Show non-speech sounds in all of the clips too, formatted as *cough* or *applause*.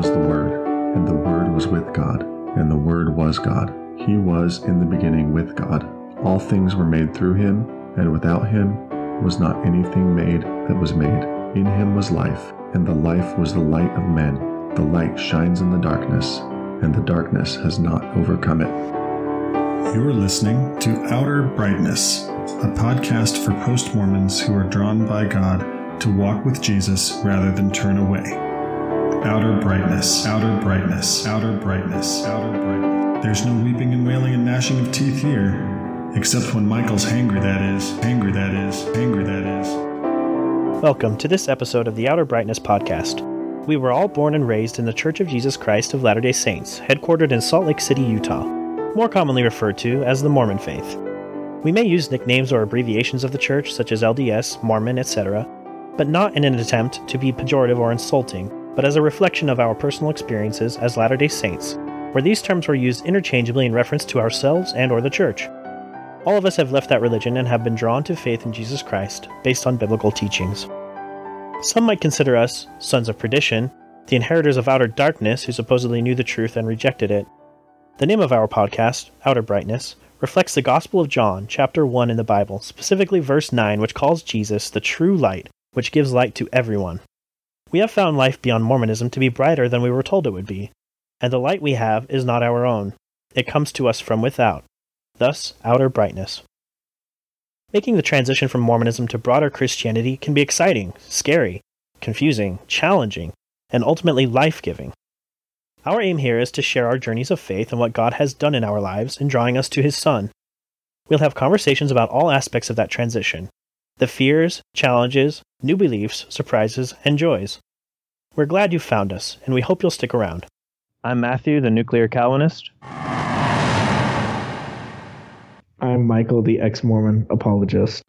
was the Word, and the Word was with God, and the Word was God. He was in the beginning with God. All things were made through him, and without him was not anything made that was made. In him was life, and the life was the light of men. The light shines in the darkness, and the darkness has not overcome it. You are listening to Outer Brightness, a podcast for post Mormons who are drawn by God to walk with Jesus rather than turn away. Outer brightness, outer brightness, outer brightness, outer brightness. There's no weeping and wailing and gnashing of teeth here, except when Michael's hangry, that is, angry, that is, angry, that is. Welcome to this episode of the Outer Brightness podcast. We were all born and raised in the Church of Jesus Christ of Latter day Saints, headquartered in Salt Lake City, Utah, more commonly referred to as the Mormon faith. We may use nicknames or abbreviations of the church, such as LDS, Mormon, etc., but not in an attempt to be pejorative or insulting, but as a reflection of our personal experiences as Latter day Saints, where these terms were used interchangeably in reference to ourselves and or the church. All of us have left that religion and have been drawn to faith in Jesus Christ based on biblical teachings. Some might consider us sons of perdition, the inheritors of outer darkness who supposedly knew the truth and rejected it. The name of our podcast, Outer Brightness, reflects the Gospel of John, chapter 1 in the Bible, specifically verse 9, which calls Jesus the true light, which gives light to everyone. We have found life beyond Mormonism to be brighter than we were told it would be, and the light we have is not our own. It comes to us from without, thus, outer brightness. Making the transition from Mormonism to broader Christianity can be exciting, scary, confusing, challenging, and ultimately life giving. Our aim here is to share our journeys of faith and what God has done in our lives in drawing us to His Son. We'll have conversations about all aspects of that transition the fears, challenges, new beliefs, surprises, and joys. We're glad you found us, and we hope you'll stick around. I'm Matthew, the nuclear Calvinist. I'm Michael, the ex Mormon apologist.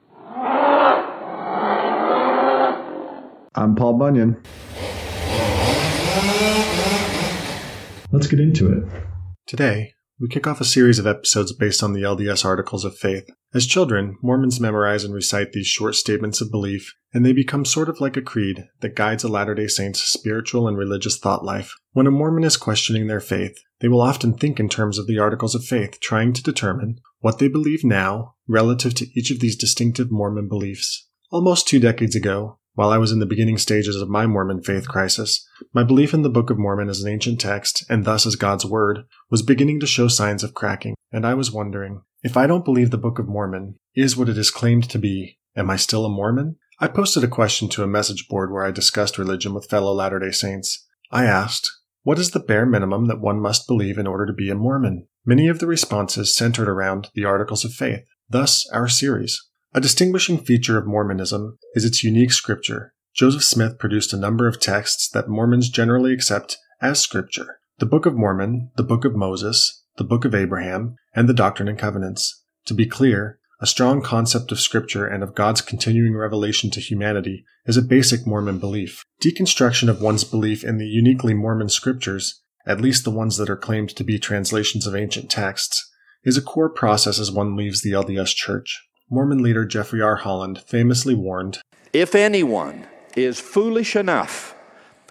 I'm Paul Bunyan. Let's get into it. Today, we kick off a series of episodes based on the LDS Articles of Faith. As children, Mormons memorize and recite these short statements of belief, and they become sort of like a creed that guides a Latter day Saint's spiritual and religious thought life. When a Mormon is questioning their faith, they will often think in terms of the Articles of Faith, trying to determine what they believe now relative to each of these distinctive Mormon beliefs. Almost two decades ago, while I was in the beginning stages of my Mormon faith crisis, my belief in the Book of Mormon as an ancient text, and thus as God's Word, was beginning to show signs of cracking, and I was wondering, if I don't believe the Book of Mormon is what it is claimed to be, am I still a Mormon? I posted a question to a message board where I discussed religion with fellow Latter day Saints. I asked, What is the bare minimum that one must believe in order to be a Mormon? Many of the responses centered around the Articles of Faith, thus our series. A distinguishing feature of Mormonism is its unique scripture. Joseph Smith produced a number of texts that Mormons generally accept as scripture the Book of Mormon, the Book of Moses, the Book of Abraham, and the Doctrine and Covenants. To be clear, a strong concept of scripture and of God's continuing revelation to humanity is a basic Mormon belief. Deconstruction of one's belief in the uniquely Mormon scriptures, at least the ones that are claimed to be translations of ancient texts, is a core process as one leaves the LDS Church. Mormon leader Jeffrey R. Holland famously warned If anyone is foolish enough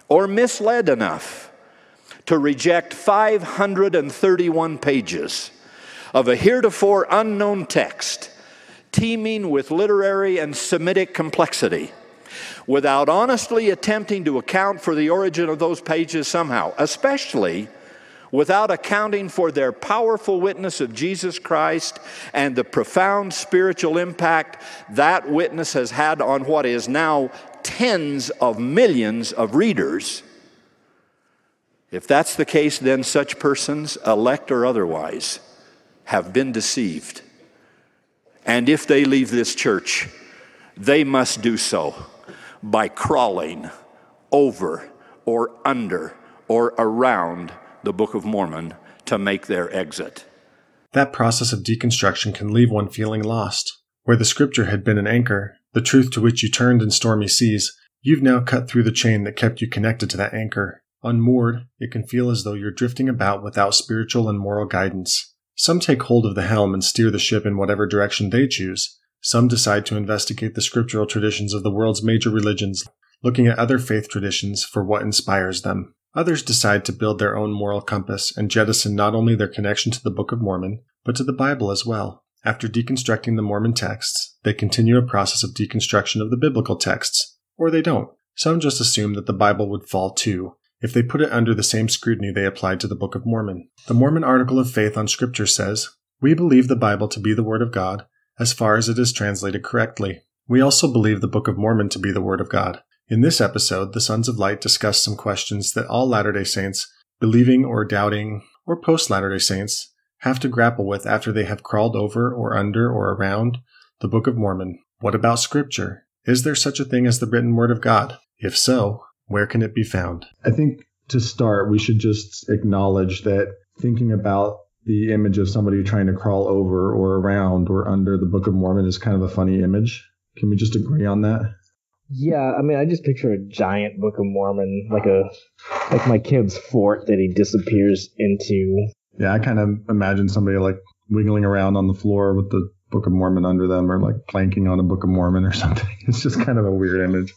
or misled enough to reject 531 pages of a heretofore unknown text, teeming with literary and Semitic complexity, without honestly attempting to account for the origin of those pages somehow, especially without accounting for their powerful witness of Jesus Christ and the profound spiritual impact that witness has had on what is now tens of millions of readers. If that's the case, then such persons, elect or otherwise, have been deceived. And if they leave this church, they must do so by crawling over or under or around the Book of Mormon to make their exit. That process of deconstruction can leave one feeling lost. Where the scripture had been an anchor, the truth to which you turned in stormy seas, you've now cut through the chain that kept you connected to that anchor. Unmoored, it can feel as though you're drifting about without spiritual and moral guidance. Some take hold of the helm and steer the ship in whatever direction they choose. Some decide to investigate the scriptural traditions of the world's major religions, looking at other faith traditions for what inspires them. Others decide to build their own moral compass and jettison not only their connection to the Book of Mormon, but to the Bible as well. After deconstructing the Mormon texts, they continue a process of deconstruction of the biblical texts, or they don't. Some just assume that the Bible would fall too, if they put it under the same scrutiny they applied to the Book of Mormon. The Mormon Article of Faith on Scripture says, We believe the Bible to be the Word of God, as far as it is translated correctly. We also believe the Book of Mormon to be the Word of God. In this episode, the Sons of Light discuss some questions that all Latter day Saints, believing or doubting, or post Latter day Saints, have to grapple with after they have crawled over or under or around the Book of Mormon. What about Scripture? Is there such a thing as the written Word of God? If so, where can it be found? I think to start, we should just acknowledge that thinking about the image of somebody trying to crawl over or around or under the Book of Mormon is kind of a funny image. Can we just agree on that? Yeah, I mean, I just picture a giant Book of Mormon, like a like my kid's fort that he disappears into. Yeah, I kind of imagine somebody like wiggling around on the floor with the Book of Mormon under them or like planking on a Book of Mormon or *laughs* something. It's just kind of a weird image.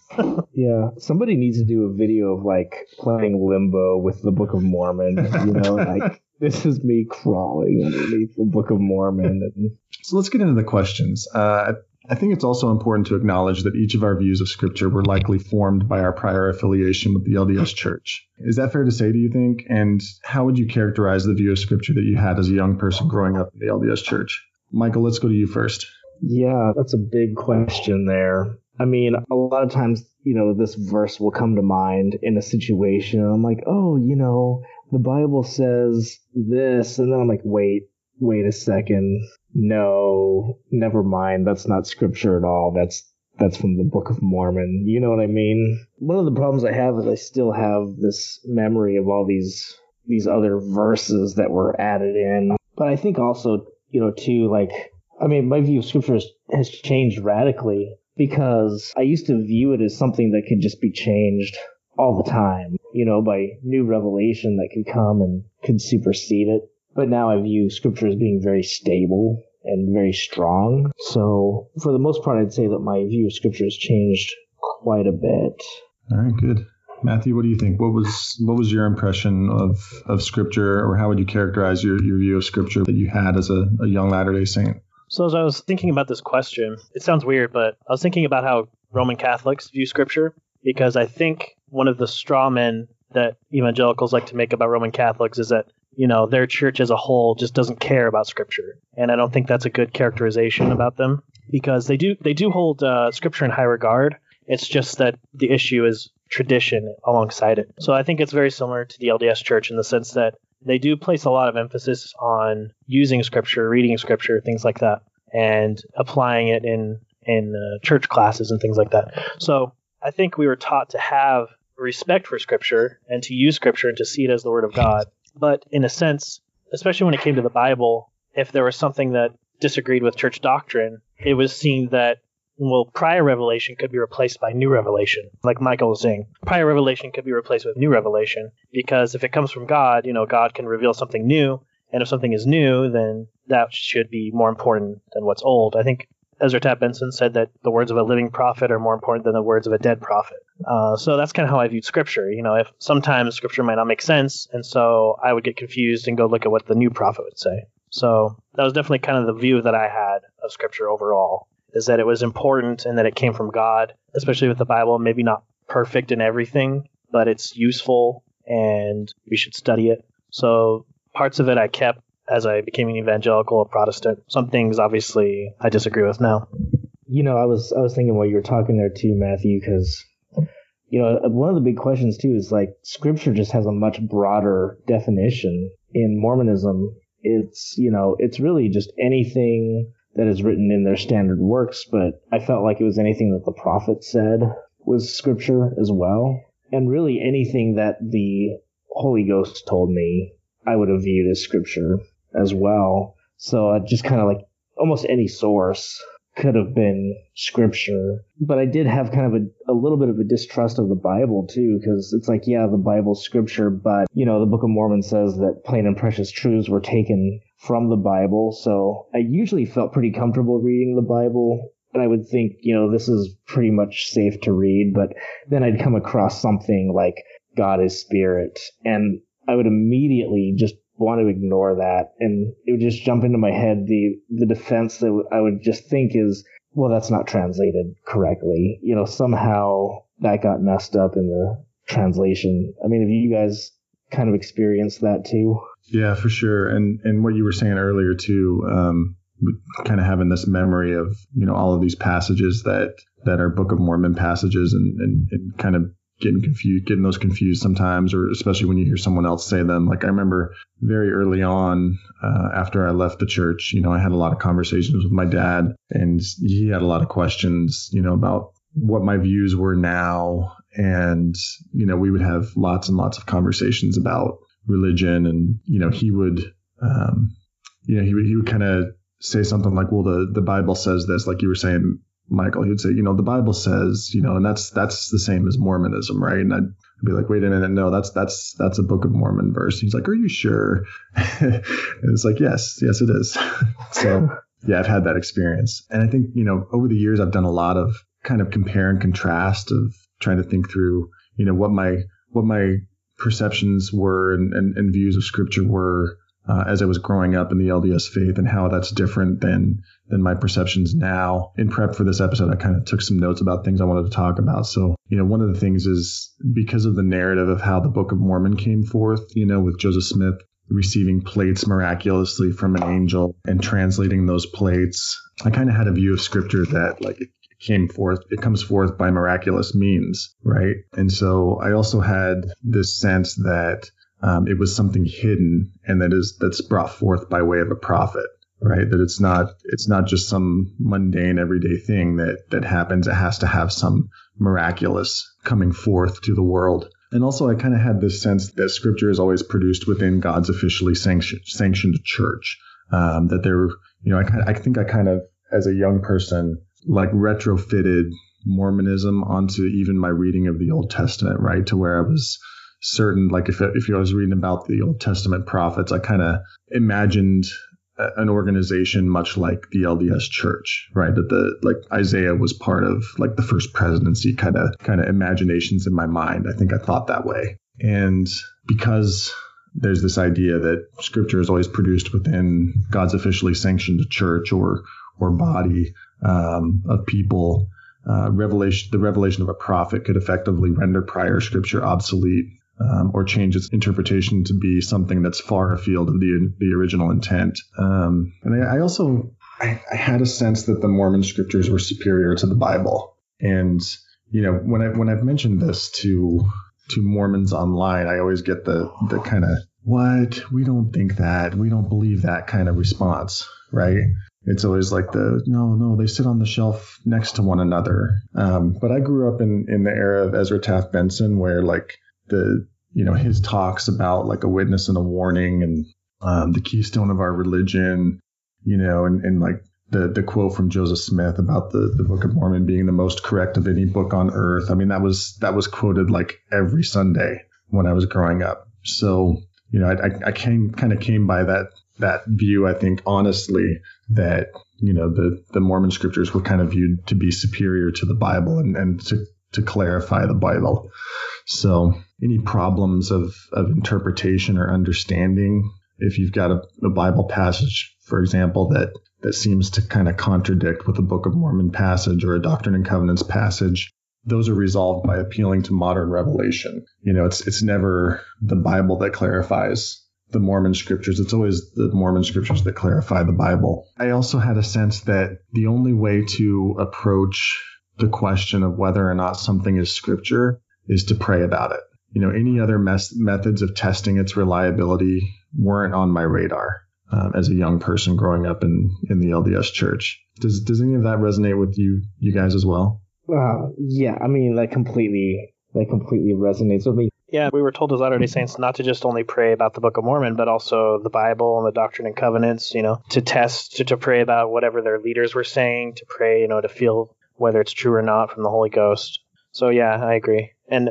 yeah, somebody needs to do a video of like playing limbo with the Book of Mormon, you know, *laughs* like this is me crawling underneath the Book of Mormon. And... So let's get into the questions. Uh, I think it's also important to acknowledge that each of our views of Scripture were likely formed by our prior affiliation with the LDS Church. Is that fair to say, do you think? And how would you characterize the view of Scripture that you had as a young person growing up in the LDS Church? Michael, let's go to you first. Yeah, that's a big question there. I mean, a lot of times, you know, this verse will come to mind in a situation, and I'm like, oh, you know, the Bible says this, and then I'm like, wait, wait a second, no, never mind, that's not scripture at all. That's that's from the Book of Mormon. You know what I mean? One of the problems I have is I still have this memory of all these these other verses that were added in. But I think also you know, too, like, I mean, my view of scripture has, has changed radically because I used to view it as something that could just be changed all the time, you know, by new revelation that could come and could supersede it. But now I view scripture as being very stable and very strong. So for the most part, I'd say that my view of scripture has changed quite a bit. All right, good. Matthew, what do you think? What was what was your impression of, of Scripture, or how would you characterize your, your view of Scripture that you had as a, a young Latter Day Saint? So as I was thinking about this question, it sounds weird, but I was thinking about how Roman Catholics view Scripture because I think one of the straw men that evangelicals like to make about Roman Catholics is that you know their church as a whole just doesn't care about Scripture, and I don't think that's a good characterization about them because they do they do hold uh, Scripture in high regard. It's just that the issue is tradition alongside it. So I think it's very similar to the LDS Church in the sense that they do place a lot of emphasis on using scripture, reading scripture, things like that, and applying it in in uh, church classes and things like that. So I think we were taught to have respect for scripture and to use scripture and to see it as the word of God. But in a sense, especially when it came to the Bible, if there was something that disagreed with church doctrine, it was seen that well, prior revelation could be replaced by new revelation, like Michael was saying. Prior revelation could be replaced with new revelation because if it comes from God, you know, God can reveal something new, and if something is new, then that should be more important than what's old. I think Ezra Taft Benson said that the words of a living prophet are more important than the words of a dead prophet. Uh, so that's kind of how I viewed Scripture. You know, if sometimes Scripture might not make sense, and so I would get confused and go look at what the new prophet would say. So that was definitely kind of the view that I had of Scripture overall is that it was important and that it came from God, especially with the Bible. Maybe not perfect in everything, but it's useful and we should study it. So parts of it I kept as I became an evangelical or Protestant. Some things obviously I disagree with now. You know, I was I was thinking while you were talking there too, Matthew, because you know uh, one of the big questions too is like Scripture just has a much broader definition in Mormonism. It's you know it's really just anything that is written in their standard works, but I felt like it was anything that the prophet said was scripture as well. And really anything that the Holy Ghost told me, I would have viewed as scripture as well. So just kind of like almost any source could have been scripture. But I did have kind of a, a little bit of a distrust of the Bible too, because it's like, yeah, the Bible's scripture, but you know, the Book of Mormon says that plain and precious truths were taken from the Bible. So I usually felt pretty comfortable reading the Bible. And I would think, you know, this is pretty much safe to read. But then I'd come across something like God is spirit. And I would immediately just want to ignore that. And it would just jump into my head the, the defense that I would just think is, well, that's not translated correctly. You know, somehow that got messed up in the translation. I mean, have you guys kind of experienced that too? Yeah, for sure. And and what you were saying earlier too, um, kind of having this memory of you know all of these passages that that are Book of Mormon passages, and and, and kind of getting confused, getting those confused sometimes, or especially when you hear someone else say them. Like I remember very early on, uh, after I left the church, you know, I had a lot of conversations with my dad, and he had a lot of questions, you know, about what my views were now, and you know, we would have lots and lots of conversations about religion, and you know, he would, um, you know, he would he would kind of say something like, "Well, the the Bible says this," like you were saying Michael, he would say, you know, the Bible says, you know, and that's that's the same as Mormonism, right? And I'd be like, wait a minute, no, that's that's that's a Book of Mormon verse. He's like, are you sure? *laughs* and it's like, yes, yes, it is. *laughs* so yeah, I've had that experience, and I think you know, over the years, I've done a lot of kind of compare and contrast of trying to think through, you know, what my what my perceptions were and, and, and views of Scripture were uh, as I was growing up in the LDS faith and how that's different than than my perceptions now. In prep for this episode, I kind of took some notes about things I wanted to talk about. So, you know, one of the things is because of the narrative of how the Book of Mormon came forth, you know, with Joseph Smith receiving plates miraculously from an angel and translating those plates, I kind of had a view of scripture that like it came forth, it comes forth by miraculous means, right? And so I also had this sense that um, it was something hidden and that is that's brought forth by way of a prophet right? That it's not it's not just some mundane everyday thing that that happens. It has to have some miraculous coming forth to the world. And also i kind of had this sense that scripture is always produced within god's officially sanctioned, sanctioned church. Um, that there you know I, I think i kind of as a young person like retrofitted mormonism onto even my reading of the old testament right? To where i was certain like if if I was reading about the Old Testament prophets, I kind of imagined an organization much like the LDS Church, right? That the like Isaiah was part of like the first presidency kind of kind of imaginations in my mind. I think I thought that way. And because there's this idea that scripture is always produced within God's officially sanctioned church or or body um, of people, uh, revelation the revelation of a prophet could effectively render prior scripture obsolete um, or change its interpretation to be something that's far afield of the the original intent. Um, and I, I also I, I, had a sense that the Mormon scriptures were superior to the Bible. And you know when I when I've mentioned this to to Mormons online, I always get the the kind of what we don't think that we don't believe that kind of response, right? It's always like the no, no, they sit on the shelf next to one another. Um, but I grew up in in the era of Ezra Taft Benson, where like the you know his talks about like a witness and a warning and um, the keystone of our religion, you know, and, and like the the quote from Joseph Smith about the the Book of Mormon being the most correct of any book on earth. I mean, that was that was quoted like every Sunday when I was growing up. So you know, I, I came kind of came by that that view. I think honestly that you know the the Mormon scriptures were kind of viewed to be superior to the Bible and and to to clarify the Bible. So, any problems of, of interpretation or understanding, if you've got a, a Bible passage, for example, that, that seems to kind of contradict with a Book of Mormon passage or a Doctrine and Covenants passage, those are resolved by appealing to modern revelation. You know, it's it's never the Bible that clarifies the Mormon scriptures. It's always the Mormon scriptures that clarify the Bible. I also had a sense that the only way to approach the question of whether or not something is scripture is to pray about it. You know, any other mes- methods of testing its reliability weren't on my radar um, as a young person growing up in, in the LDS church. Does, does any of that resonate with you, you guys as well? Uh, yeah, I mean, that completely, that completely resonates with me. Yeah, we were told as Latter day Saints not to just only pray about the Book of Mormon, but also the Bible and the Doctrine and Covenants, you know, to test, to, to pray about whatever their leaders were saying, to pray, you know, to feel whether it's true or not from the Holy Ghost. So yeah, I agree. And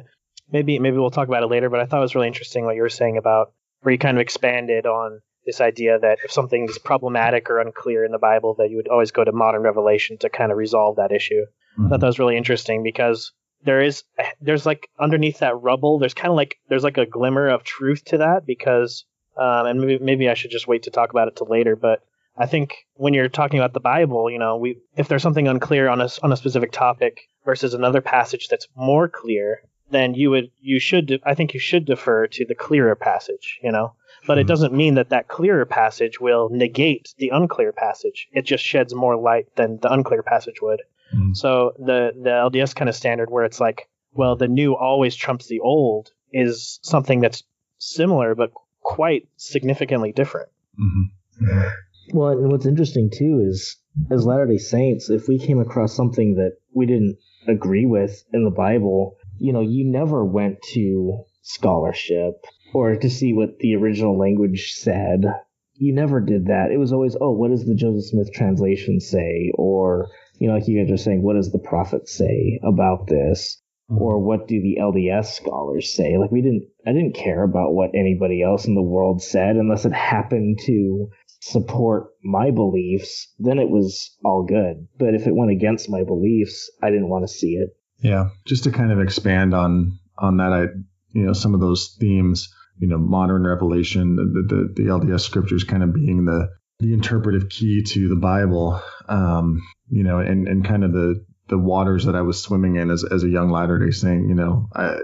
maybe maybe we'll talk about it later, but I thought it was really interesting what you were saying about where you kind of expanded on this idea that if something is problematic or unclear in the Bible, that you would always go to modern revelation to kind of resolve that issue. Mm-hmm. I thought that was really interesting because there is there's like underneath that rubble, there's kind of like there's like a glimmer of truth to that because um, and maybe maybe I should just wait to talk about it till later, but I think when you're talking about the Bible, you know, we if there's something unclear on a on a specific topic versus another passage that's more clear, then you would you should I think you should defer to the clearer passage, you know. But it hmm. doesn't mean that that clearer passage will negate the unclear passage. It just sheds more light than the unclear passage would. Mm. So the the LDS kind of standard where it's like, well, the new always trumps the old is something that's similar but quite significantly different. Mm-hmm. Well, and what's interesting too is as Latter day Saints, if we came across something that we didn't agree with in the Bible, you know, you never went to scholarship or to see what the original language said. You never did that. It was always, oh, what does the Joseph Smith translation say? Or, you know, like you guys are saying, what does the prophet say about this? Mm-hmm. Or what do the LDS scholars say? Like we didn't, I didn't care about what anybody else in the world said unless it happened to support my beliefs, then it was all good. But if it went against my beliefs, I didn't want to see it. Yeah, just to kind of expand on on that, I you know some of those themes, you know, modern revelation, the the, the LDS scriptures kind of being the the interpretive key to the Bible, um, you know, and and kind of the the waters that I was swimming in as as a young Latter Day Saint, you know, I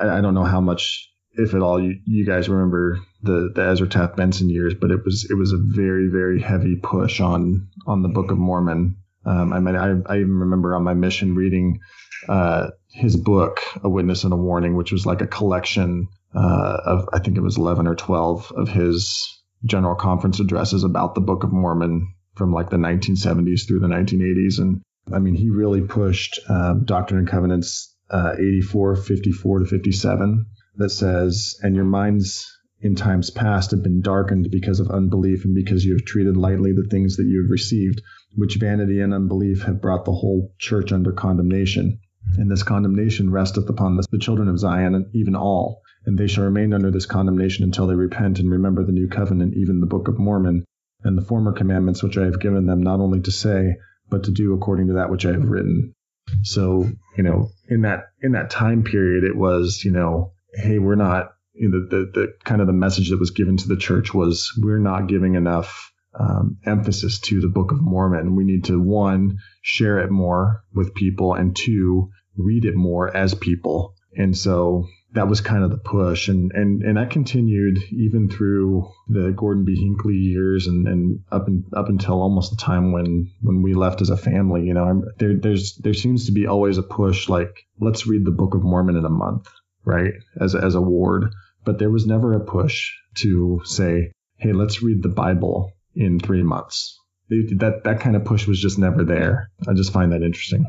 I don't know how much if at all you, you guys remember the the Ezra Taft Benson years, but it was it was a very very heavy push on on the Book of Mormon. Um, I mean, I, I even remember on my mission reading uh, his book, A Witness and a Warning, which was like a collection uh, of I think it was eleven or twelve of his general conference addresses about the Book of Mormon from like the 1970s through the 1980s, and I mean, he really pushed um, Doctrine and Covenants uh, 84, 54 to 57 that says, and your minds in times past have been darkened because of unbelief and because you have treated lightly the things that you have received, which vanity and unbelief have brought the whole church under condemnation. And this condemnation resteth upon the, children of Zion, and even all. And they shall remain under this condemnation until they repent and remember the new covenant, even the Book of Mormon, and the former commandments which I have given them, not only to say, but to do according to that which I have written. So, you know, in that in that time period, it was, you know, hey, we're not you know, the, the, kind of the message that was given to the church was we're not giving enough um, emphasis to the Book of Mormon. We need to one share it more with people, and two read it more as people. And so that was kind of the push, and and and that continued even through the Gordon B. Hinckley years, and and up and up until almost the time when when we left as a family. You know, I'm, there there's there seems to be always a push like let's read the Book of Mormon in a month right, as, as a ward. But there was never a push to say, hey, let's read the Bible in three months. That, that kind of push was just never there. I just find that interesting.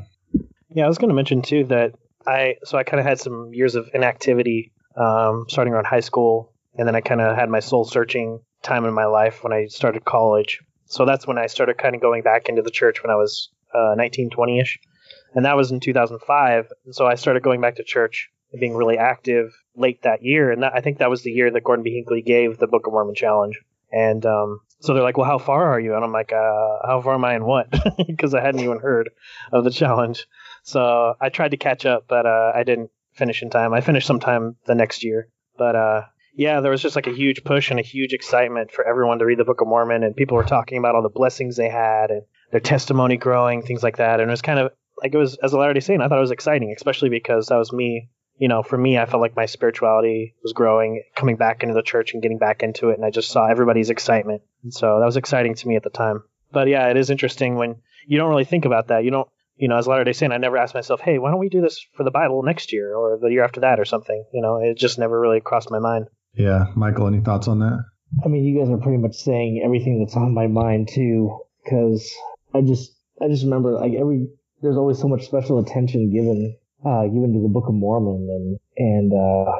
Yeah, I was going to mention too that I, so I kind of had some years of inactivity um, starting around high school. And then I kind of had my soul searching time in my life when I started college. So that's when I started kind of going back into the church when I was uh, 19, 20 ish. And that was in 2005. And so I started going back to church being really active late that year, and that, I think that was the year that Gordon B. Hinckley gave the Book of Mormon challenge. And um, so they're like, "Well, how far are you?" And I'm like, uh, "How far am I in what?" *laughs* Because I hadn't even heard of the challenge. So I tried to catch up, but uh, I didn't finish in time. I finished sometime the next year, but uh, yeah, there was just like a huge push and a huge excitement for everyone to read the Book of Mormon, and people were talking about all the blessings they had and their testimony growing, things like that. And it was kind of like it was as a Latter Day Saint, I thought it was exciting, especially because that was me you know, for me, I felt like my spirituality was growing, coming back into the church and getting back into it. And I just saw everybody's excitement. And so that was exciting to me at the time. But yeah, it is interesting when you don't really think about that. You don't, you know, as Latter day Saint, I never asked myself, hey, why don't we do this for the Bible next year or the year after that or something? You know, it just never really crossed my mind. Yeah. Michael, any thoughts on that? I mean, you guys are pretty much saying everything that's on my mind too, because I just, I just remember like every, there's always so much special attention given uh, given to the Book of Mormon, and and uh,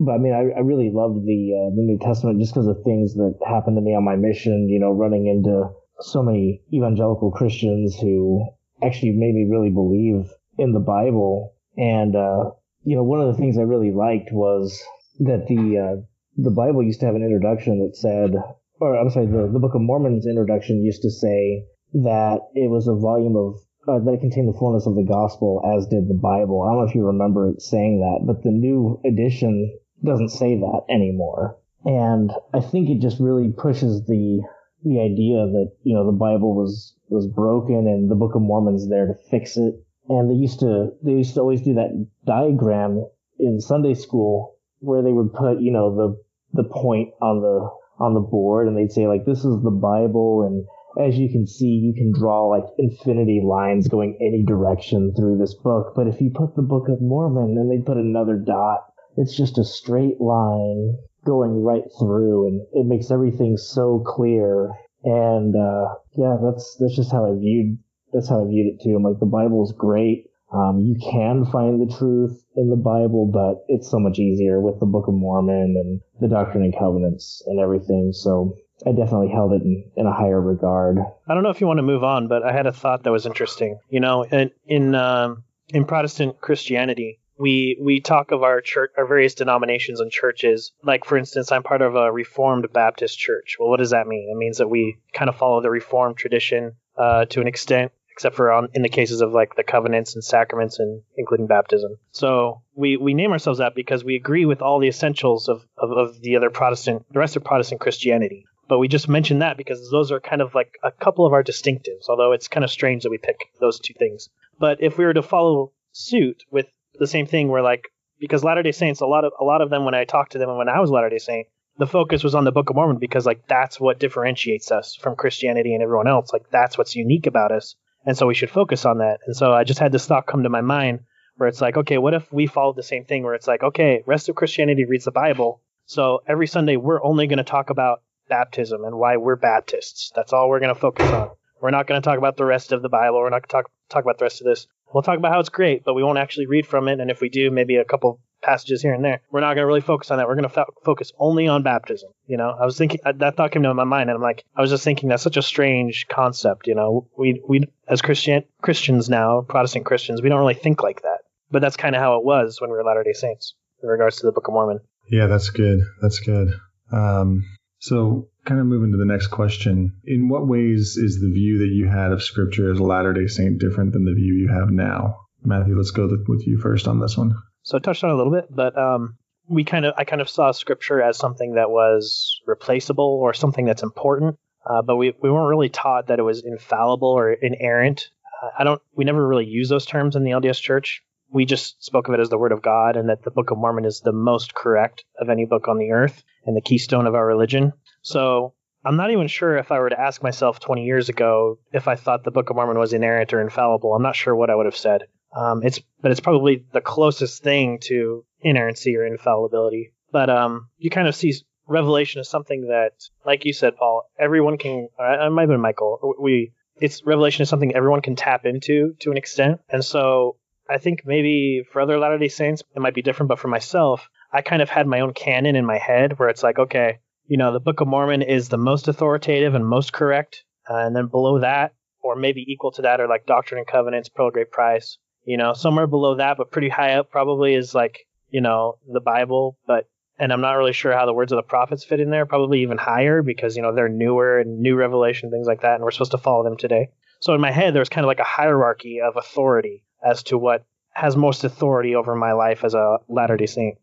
but I mean, I, I really loved the uh, the New Testament just because of things that happened to me on my mission. You know, running into so many evangelical Christians who actually made me really believe in the Bible, and uh, you know, one of the things I really liked was that the uh, the Bible used to have an introduction that said, or I'm sorry, the, the Book of Mormon's introduction used to say that it was a volume of uh, that it contained the fullness of the gospel, as did the Bible. I don't know if you remember saying that, but the new edition doesn't say that anymore. And I think it just really pushes the the idea that you know the Bible was was broken and the Book of Mormon's there to fix it. And they used to they used to always do that diagram in Sunday school where they would put you know the the point on the on the board and they'd say like this is the Bible and as you can see you can draw like infinity lines going any direction through this book but if you put the Book of Mormon and they put another dot it's just a straight line going right through and it makes everything so clear. And uh, yeah that's that's just how I viewed that's how I viewed it too. I'm like the Bible's great. Um, you can find the truth in the Bible, but it's so much easier with the Book of Mormon and the Doctrine and Covenants and everything. So I definitely held it in, in a higher regard. I don't know if you want to move on, but I had a thought that was interesting. You know, in in, um, in Protestant Christianity, we we talk of our church, our various denominations and churches. Like for instance, I'm part of a Reformed Baptist church. Well, what does that mean? It means that we kind of follow the Reformed tradition uh, to an extent except for on, in the cases of like the covenants and sacraments and including baptism. So we, we name ourselves that because we agree with all the essentials of, of, of the other Protestant, the rest of Protestant Christianity. But we just mentioned that because those are kind of like a couple of our distinctives, although it's kind of strange that we pick those two things. But if we were to follow suit with the same thing, where like because Latter Day Saints, a lot of a lot of them when I talked to them and when I was Latter Day Saint, the focus was on the Book of Mormon because like that's what differentiates us from Christianity and everyone else. Like that's what's unique about us and so we should focus on that. And so I just had this thought come to my mind where it's like, okay, what if we followed the same thing where it's like, okay, rest of Christianity reads the Bible. So every Sunday we're only going to talk about baptism and why we're Baptists. That's all we're going to focus on. We're not going to talk about the rest of the Bible. We're not going to talk talk about the rest of this. We'll talk about how it's great, but we won't actually read from it. And if we do, maybe a couple passages here and there. We're not going to really focus on that. We're going to fo- focus only on baptism. You know, I was thinking that thought came to my mind, and I'm like, I was just thinking that's such a strange concept. You know, we we as Christian Christians now, Protestant Christians, we don't really think like that. But that's kind of how it was when we were Latter Day Saints in regards to the Book of Mormon. Yeah, that's good. That's good. Um, so, kind of moving to the next question. In what ways is the view that you had of Scripture as a Latter day Saint different than the view you have now? Matthew, let's go with you first on this one. So I touched on a little bit, but um, we kind of I kind of saw scripture as something that was replaceable or something that's important, uh, but we we weren't really taught that it was infallible or inerrant. Uh, I don't we never really use those terms in the LDS Church. We just spoke of it as the Word of God, and that the Book of Mormon is the most correct of any book on the earth and the keystone of our religion. So I'm not even sure if I were to ask myself 20 years ago if I thought the Book of Mormon was inerrant or infallible. I'm not sure what I would have said. Um, it's but it's probably the closest thing to inerrancy or infallibility. But um, you kind of see revelation as something that, like you said, Paul, everyone can. I might have been Michael. We it's revelation is something everyone can tap into to an extent, and so I think maybe for other Latter Day Saints it might be different. But for myself, I kind of had my own canon in my head where it's like, okay, you know, the Book of Mormon is the most authoritative and most correct, uh, and then below that, or maybe equal to that, are like Doctrine and Covenants, Pearl of Great Price, you know, somewhere below that, but pretty high up probably is like, you know, the Bible. But, and I'm not really sure how the words of the prophets fit in there, probably even higher because, you know, they're newer and new revelation, things like that. And we're supposed to follow them today. So in my head, there's kind of like a hierarchy of authority as to what has most authority over my life as a Latter day Saint.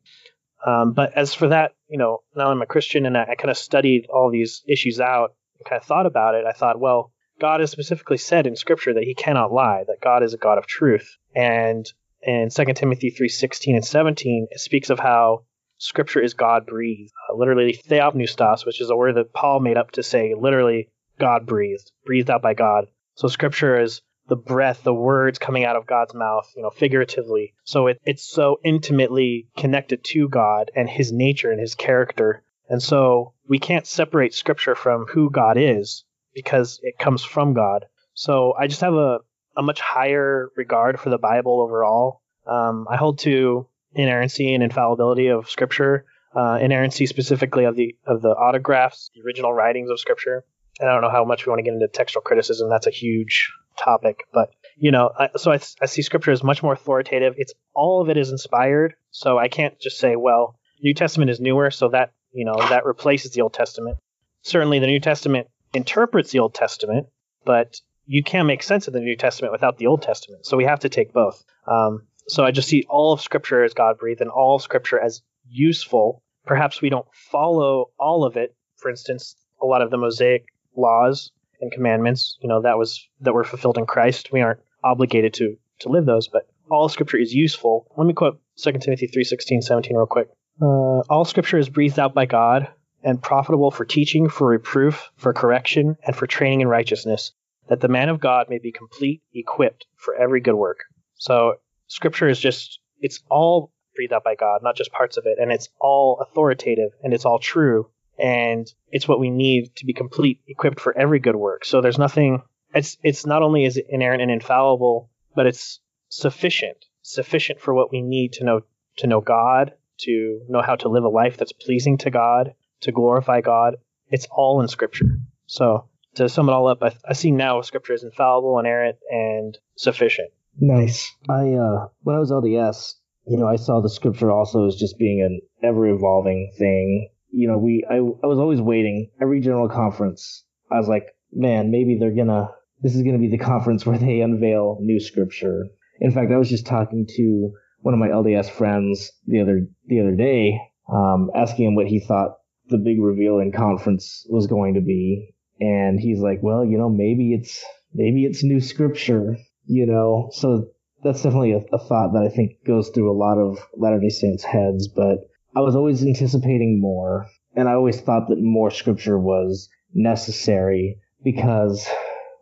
Um, but as for that, you know, now I'm a Christian and I, I kind of studied all these issues out and kind of thought about it. I thought, well, God has specifically said in Scripture that He cannot lie, that God is a God of truth. And in 2 Timothy 3:16 and 17, it speaks of how Scripture is God breathed, uh, literally theopneustos, which is a word that Paul made up to say literally God breathed, breathed out by God. So Scripture is the breath, the words coming out of God's mouth, you know, figuratively. So it, it's so intimately connected to God and His nature and His character. And so we can't separate Scripture from who God is because it comes from God. So I just have a, a much higher regard for the Bible overall. Um, I hold to inerrancy and infallibility of Scripture, uh, inerrancy specifically of the of the autographs, the original writings of Scripture. And I don't know how much we want to get into textual criticism. That's a huge topic, but you know, I, so I, I see Scripture as much more authoritative. It's all of it is inspired, so I can't just say, well, New Testament is newer, so that you know that replaces the Old Testament. Certainly, the New Testament interprets the Old Testament, but you can't make sense of the New Testament without the Old Testament. So we have to take both. Um, so I just see all of Scripture as God breathed and all of Scripture as useful. Perhaps we don't follow all of it. For instance, a lot of the Mosaic laws and commandments, you know, that was that were fulfilled in Christ. We aren't obligated to to live those, but all Scripture is useful. Let me quote 2 Timothy 3, 16, 17 real quick. Uh, all Scripture is breathed out by God and profitable for teaching, for reproof, for correction, and for training in righteousness, that the man of God may be complete, equipped for every good work. So scripture is just, it's all breathed out by God, not just parts of it. And it's all authoritative and it's all true. And it's what we need to be complete, equipped for every good work. So there's nothing, it's, it's not only is it inerrant and infallible, but it's sufficient, sufficient for what we need to know, to know God, to know how to live a life that's pleasing to God, to glorify God. It's all in scripture. So to sum it all up, I, I see now scripture is infallible, inerrant, and sufficient. Nice. I uh, when I was LDS, you know, I saw the scripture also as just being an ever evolving thing. You know, we I, I was always waiting every general conference. I was like, man, maybe they're gonna this is gonna be the conference where they unveil new scripture. In fact, I was just talking to one of my LDS friends the other the other day, um, asking him what he thought the big reveal in conference was going to be, and he's like, well, you know, maybe it's maybe it's new scripture you know, so that's definitely a, a thought that I think goes through a lot of Latter day Saints' heads, but I was always anticipating more, and I always thought that more scripture was necessary because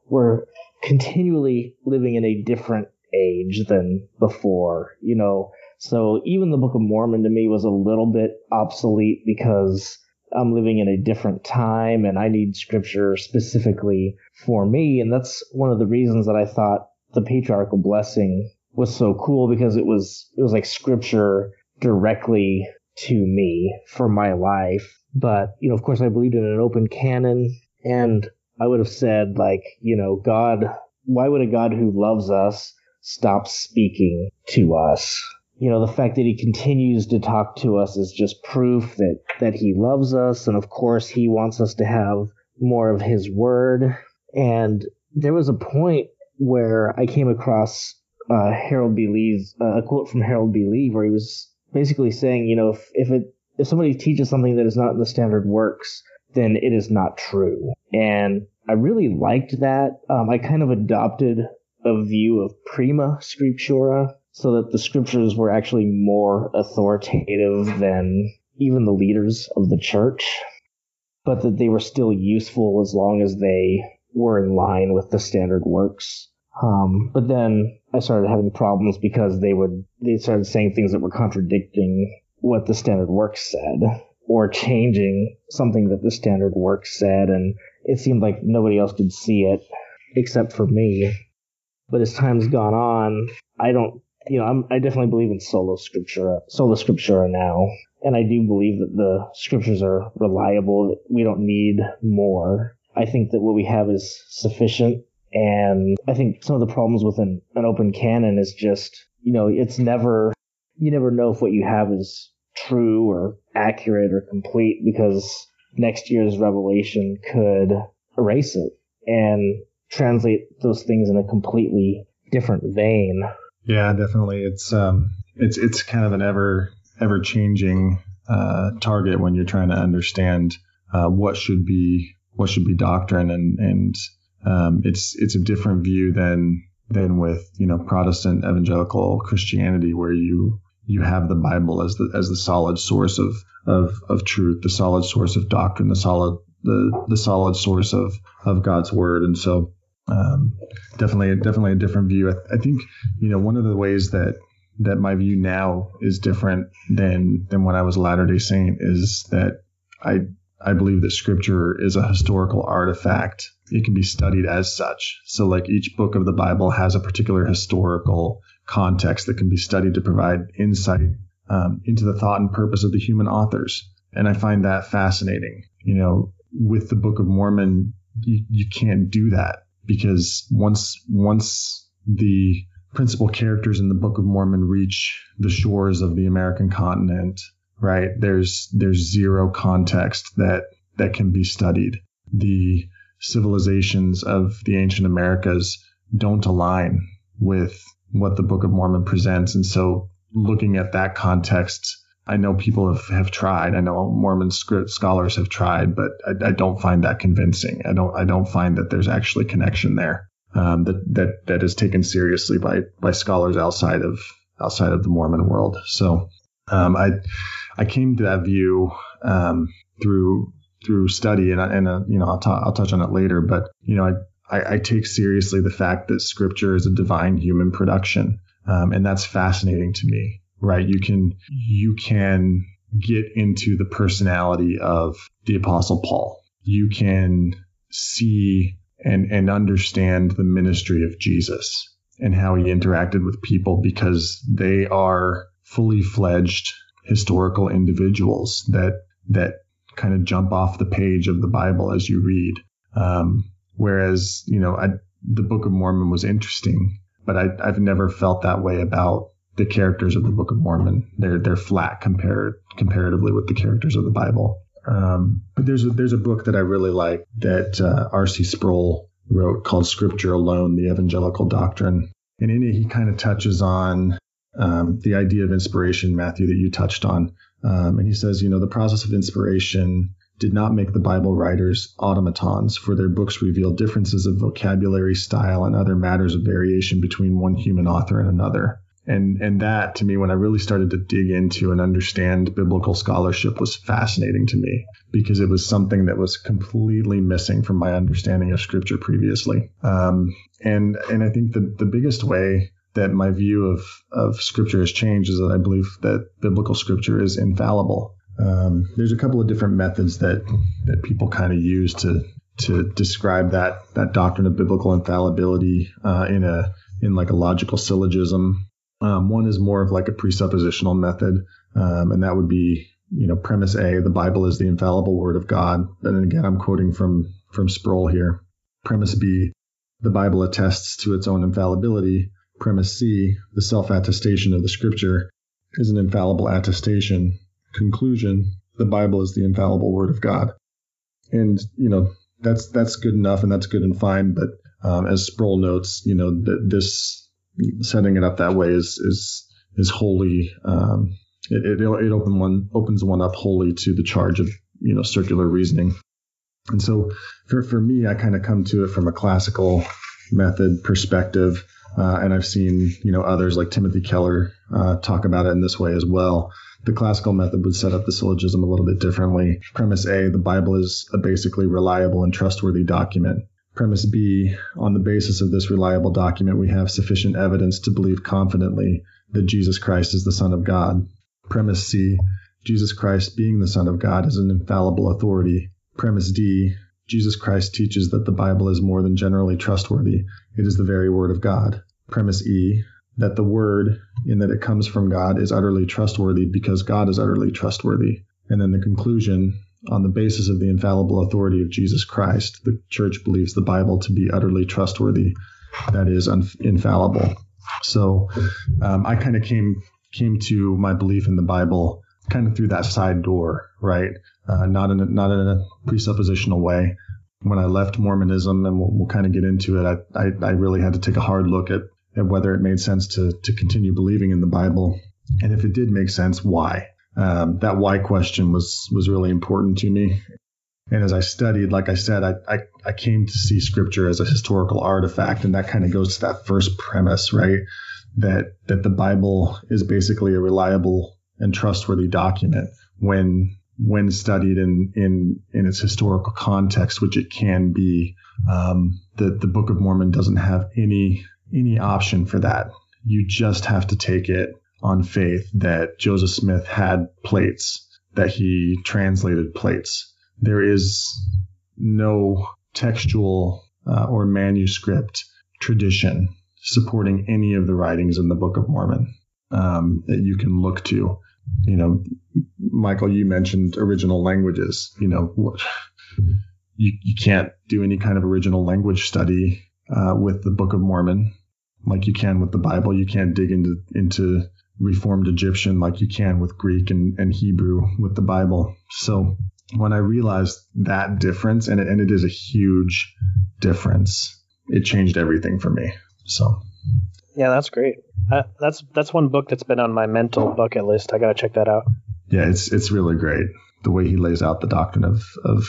we're continually living in a different age than before, you know. So even the Book of Mormon to me was a little bit obsolete because I'm living in a different time and I need scripture specifically for me. And that's one of the reasons that I thought the patriarchal blessing was so cool because it was it was like scripture directly to me for my life. But, you know, of course I believed in an open canon and I would have said like, you know, God why would a God who loves us stop speaking to us? You know, the fact that he continues to talk to us is just proof that that he loves us and of course he wants us to have more of his word. And there was a point where I came across uh, Harold B. Lee's uh, a quote from Harold B. Lee where he was basically saying, you know, if if it if somebody teaches something that is not in the standard works, then it is not true. And I really liked that. Um, I kind of adopted a view of prima scriptura, so that the scriptures were actually more authoritative than even the leaders of the church, but that they were still useful as long as they were in line with the standard works. Um, but then I started having problems because they would they started saying things that were contradicting what the standard works said or changing something that the standard works said and it seemed like nobody else could see it except for me. But as time's gone on, I don't you know, I'm, I definitely believe in sola scriptura, sola scriptura now, and I do believe that the scriptures are reliable. That we don't need more. I think that what we have is sufficient. And I think some of the problems with an, an open canon is just, you know, it's never, you never know if what you have is true or accurate or complete because next year's revelation could erase it and translate those things in a completely different vein. Yeah, definitely. It's um, it's it's kind of an ever ever changing uh, target when you're trying to understand uh, what should be what should be doctrine, and and um, it's it's a different view than than with you know Protestant evangelical Christianity, where you you have the Bible as the as the solid source of of of truth, the solid source of doctrine, the solid the the solid source of of God's word, and so um, definitely definitely a different view. I, I think you know one of the ways that that my view now is different than than when I was Latter Day Saint is that I I believe that scripture is a historical artifact. It can be studied as such. So, like each book of the Bible has a particular historical context that can be studied to provide insight um, into the thought and purpose of the human authors. And I find that fascinating. You know, with the Book of Mormon, you, you can't do that because once once the principal characters in the Book of Mormon reach the shores of the American continent right? There's there's zero context that that can be studied. The civilizations of the ancient Americas don't align with what the Book of Mormon presents. And so, looking at that context, I know people have, have tried. I know Mormon scholars have tried, but I, I don't find that convincing. I don't I don't find that there's actually connection there um, that that that is taken seriously by by scholars outside of outside of the Mormon world. So um, I I came to that view um, through through study, and, and uh, you know I'll, ta- I'll touch on it later. But you know I, I, I take seriously the fact that Scripture is a divine human production, um, and that's fascinating to me. Right? You can you can get into the personality of the Apostle Paul. You can see and and understand the ministry of Jesus and how he interacted with people because they are fully fledged historical individuals that that kind of jump off the page of the Bible as you read. Um, whereas, you know, I, the Book of Mormon was interesting, but I, I've never felt that way about the characters of the Book of Mormon. They're they're flat compared comparatively with the characters of the Bible. Um, but there's a, there's a book that I really like that uh, R.C. Sproul wrote called Scripture Alone: The Evangelical Doctrine, and in it he kind of touches on um, the idea of inspiration, Matthew, that you touched on. Um, and he says, you know, the process of inspiration did not make the Bible writers automatons, for their books reveal differences of vocabulary, style, and other matters of variation between one human author and another. And and that to me, when I really started to dig into and understand biblical scholarship, was fascinating to me because it was something that was completely missing from my understanding of Scripture previously. Um, and and I think the the biggest way that my view of, of scripture has changed is that I believe that biblical scripture is infallible. Um, there's a couple of different methods that that people kind of use to to describe that that doctrine of biblical infallibility uh, in a in like a logical syllogism. Um, one is more of like a presuppositional method, um, and that would be you know premise A: the Bible is the infallible Word of God. And again, I'm quoting from from Sproul here. Premise B: the Bible attests to its own infallibility. Premise C, the self attestation of the scripture, is an infallible attestation. Conclusion, the Bible is the infallible word of God. And, you know, that's that's good enough and that's good and fine. But um, as Sproul notes, you know, th- this setting it up that way is is is wholly um, it, it, it open one opens one up wholly to the charge of you know circular reasoning. And so for for me, I kind of come to it from a classical method perspective. Uh, and I've seen, you know, others like Timothy Keller uh, talk about it in this way as well. The classical method would set up the syllogism a little bit differently. Premise A, the Bible is a basically reliable and trustworthy document. Premise B, on the basis of this reliable document, we have sufficient evidence to believe confidently that Jesus Christ is the Son of God. Premise C, Jesus Christ being the Son of God is an infallible authority. Premise D, Jesus Christ teaches that the Bible is more than generally trustworthy. It is the very Word of God. Premise E that the Word, in that it comes from God, is utterly trustworthy because God is utterly trustworthy. And then the conclusion on the basis of the infallible authority of Jesus Christ, the church believes the Bible to be utterly trustworthy, that is, un- infallible. So um, I kind of came came to my belief in the Bible kind of through that side door, right? Uh, not in a, not in a presuppositional way. When I left Mormonism, and we'll, we'll kind of get into it, I, I, I really had to take a hard look at, at whether it made sense to to continue believing in the Bible, and if it did make sense, why. Um, that why question was was really important to me. And as I studied, like I said, I, I, I came to see Scripture as a historical artifact, and that kind of goes to that first premise, right? That that the Bible is basically a reliable and trustworthy document when when studied in in in its historical context, which it can be. Um, the the Book of Mormon doesn't have any any option for that. You just have to take it on faith that Joseph Smith had plates, that he translated plates. There is no textual uh, or manuscript tradition supporting any of the writings in the Book of Mormon um, that you can look to you know, Michael, you mentioned original languages. You know, you, you can't do any kind of original language study uh, with the Book of Mormon like you can with the Bible. You can't dig into into Reformed Egyptian like you can with Greek and, and Hebrew with the Bible. So when I realized that difference, and it, and it is a huge difference, it changed everything for me. So, yeah, that's great. Uh, that's that's one book that's been on my mental bucket list. I gotta check that out. Yeah, it's it's really great. The way he lays out the doctrine of of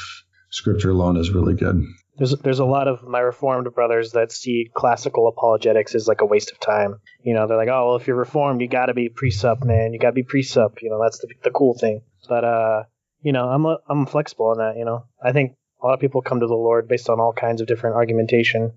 Scripture alone is really good. There's there's a lot of my reformed brothers that see classical apologetics as like a waste of time. You know, they're like, oh well, if you're reformed, you got to be presup, man. You got to be presup. You know, that's the the cool thing. But uh, you know, I'm a, I'm flexible on that. You know, I think a lot of people come to the Lord based on all kinds of different argumentation,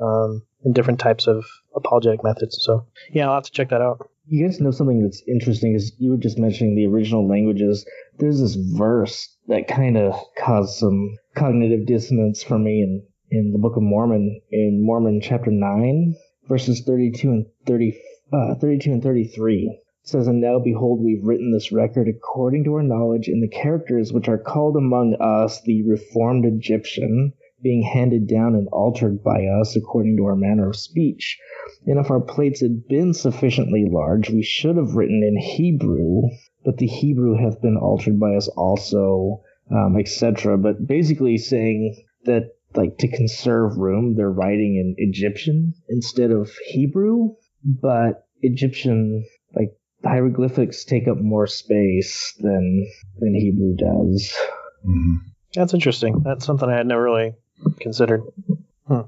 um, and different types of apologetic methods. So yeah, I'll have to check that out. You guys know something that's interesting is you were just mentioning the original languages. There's this verse that kind of caused some cognitive dissonance for me in, in the Book of Mormon, in Mormon chapter 9, verses 32 and 30, uh, 32 and 33. It says, And now behold, we've written this record according to our knowledge in the characters which are called among us the reformed Egyptian, being handed down and altered by us according to our manner of speech. And if our plates had been sufficiently large, we should have written in Hebrew, but the Hebrew hath been altered by us also, um, etc. But basically saying that, like, to conserve room, they're writing in Egyptian instead of Hebrew, but Egyptian, like, hieroglyphics take up more space than than Hebrew does. Mm-hmm. That's interesting. That's something I had never really considered. Hmm.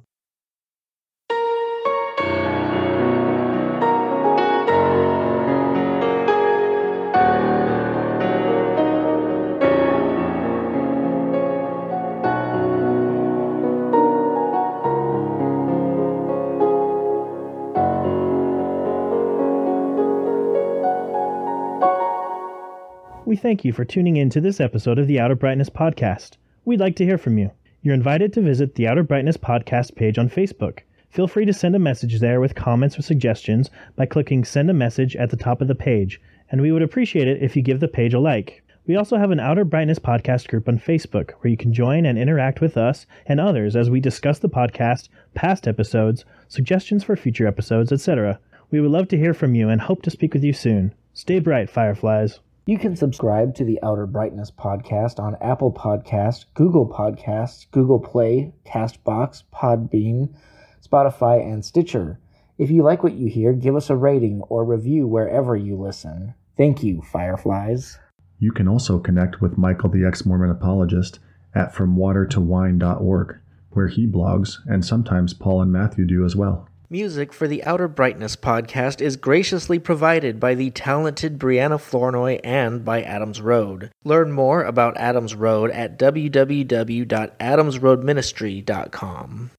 We thank you for tuning in to this episode of the Outer Brightness Podcast. We'd like to hear from you. You're invited to visit the Outer Brightness Podcast page on Facebook. Feel free to send a message there with comments or suggestions by clicking Send a Message at the top of the page, and we would appreciate it if you give the page a like. We also have an Outer Brightness Podcast group on Facebook where you can join and interact with us and others as we discuss the podcast, past episodes, suggestions for future episodes, etc. We would love to hear from you and hope to speak with you soon. Stay bright, Fireflies. You can subscribe to the Outer Brightness podcast on Apple Podcast, Google Podcasts, Google Play, Castbox, Podbean, Spotify, and Stitcher. If you like what you hear, give us a rating or review wherever you listen. Thank you, Fireflies. You can also connect with Michael the Ex Mormon Apologist at FromWaterToWine.org, where he blogs, and sometimes Paul and Matthew do as well. Music for the Outer Brightness podcast is graciously provided by the talented Brianna Flournoy and by Adams Road. Learn more about Adams Road at www.adamsroadministry.com.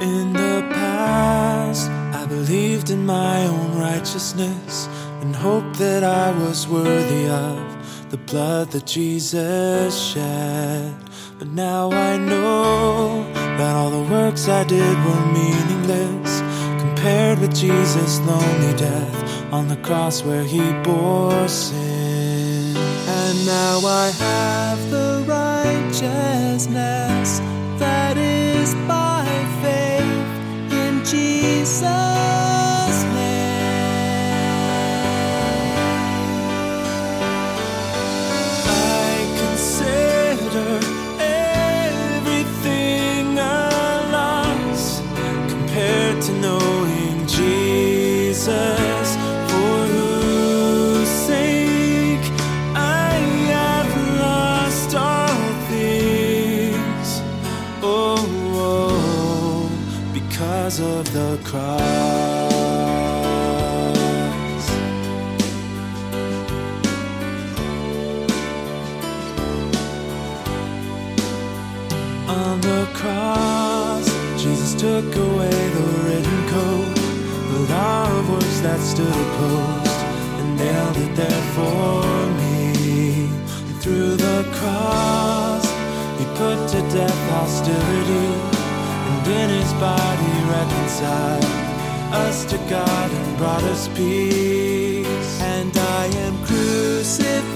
In the past, I believed in my own righteousness and hoped that I was worthy of the blood that Jesus shed. But now I know that all the works I did were meaningless compared with Jesus' lonely death on the cross where he bore sin. And now I have the righteousness that is by faith in Jesus' stood opposed, and nailed it there for me. And through the cross, he put to death hostility, and in his body reconciled us to God and brought us peace. And I am crucified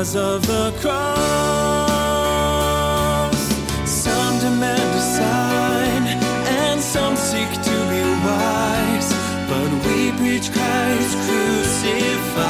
because of the cross. Some demand a sign, and some seek to be wise, but we preach Christ crucified.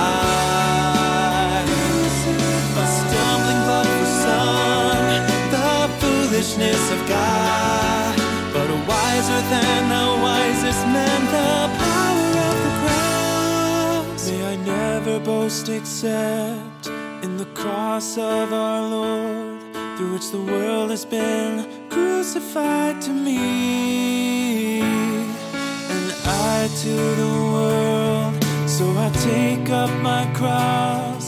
A stumbling block for some, the foolishness of God, but wiser than the wisest man, the power of the cross. May I never boast except in the cross of our Lord, through which the world has been crucified to me. And I to the world, so I take up my cross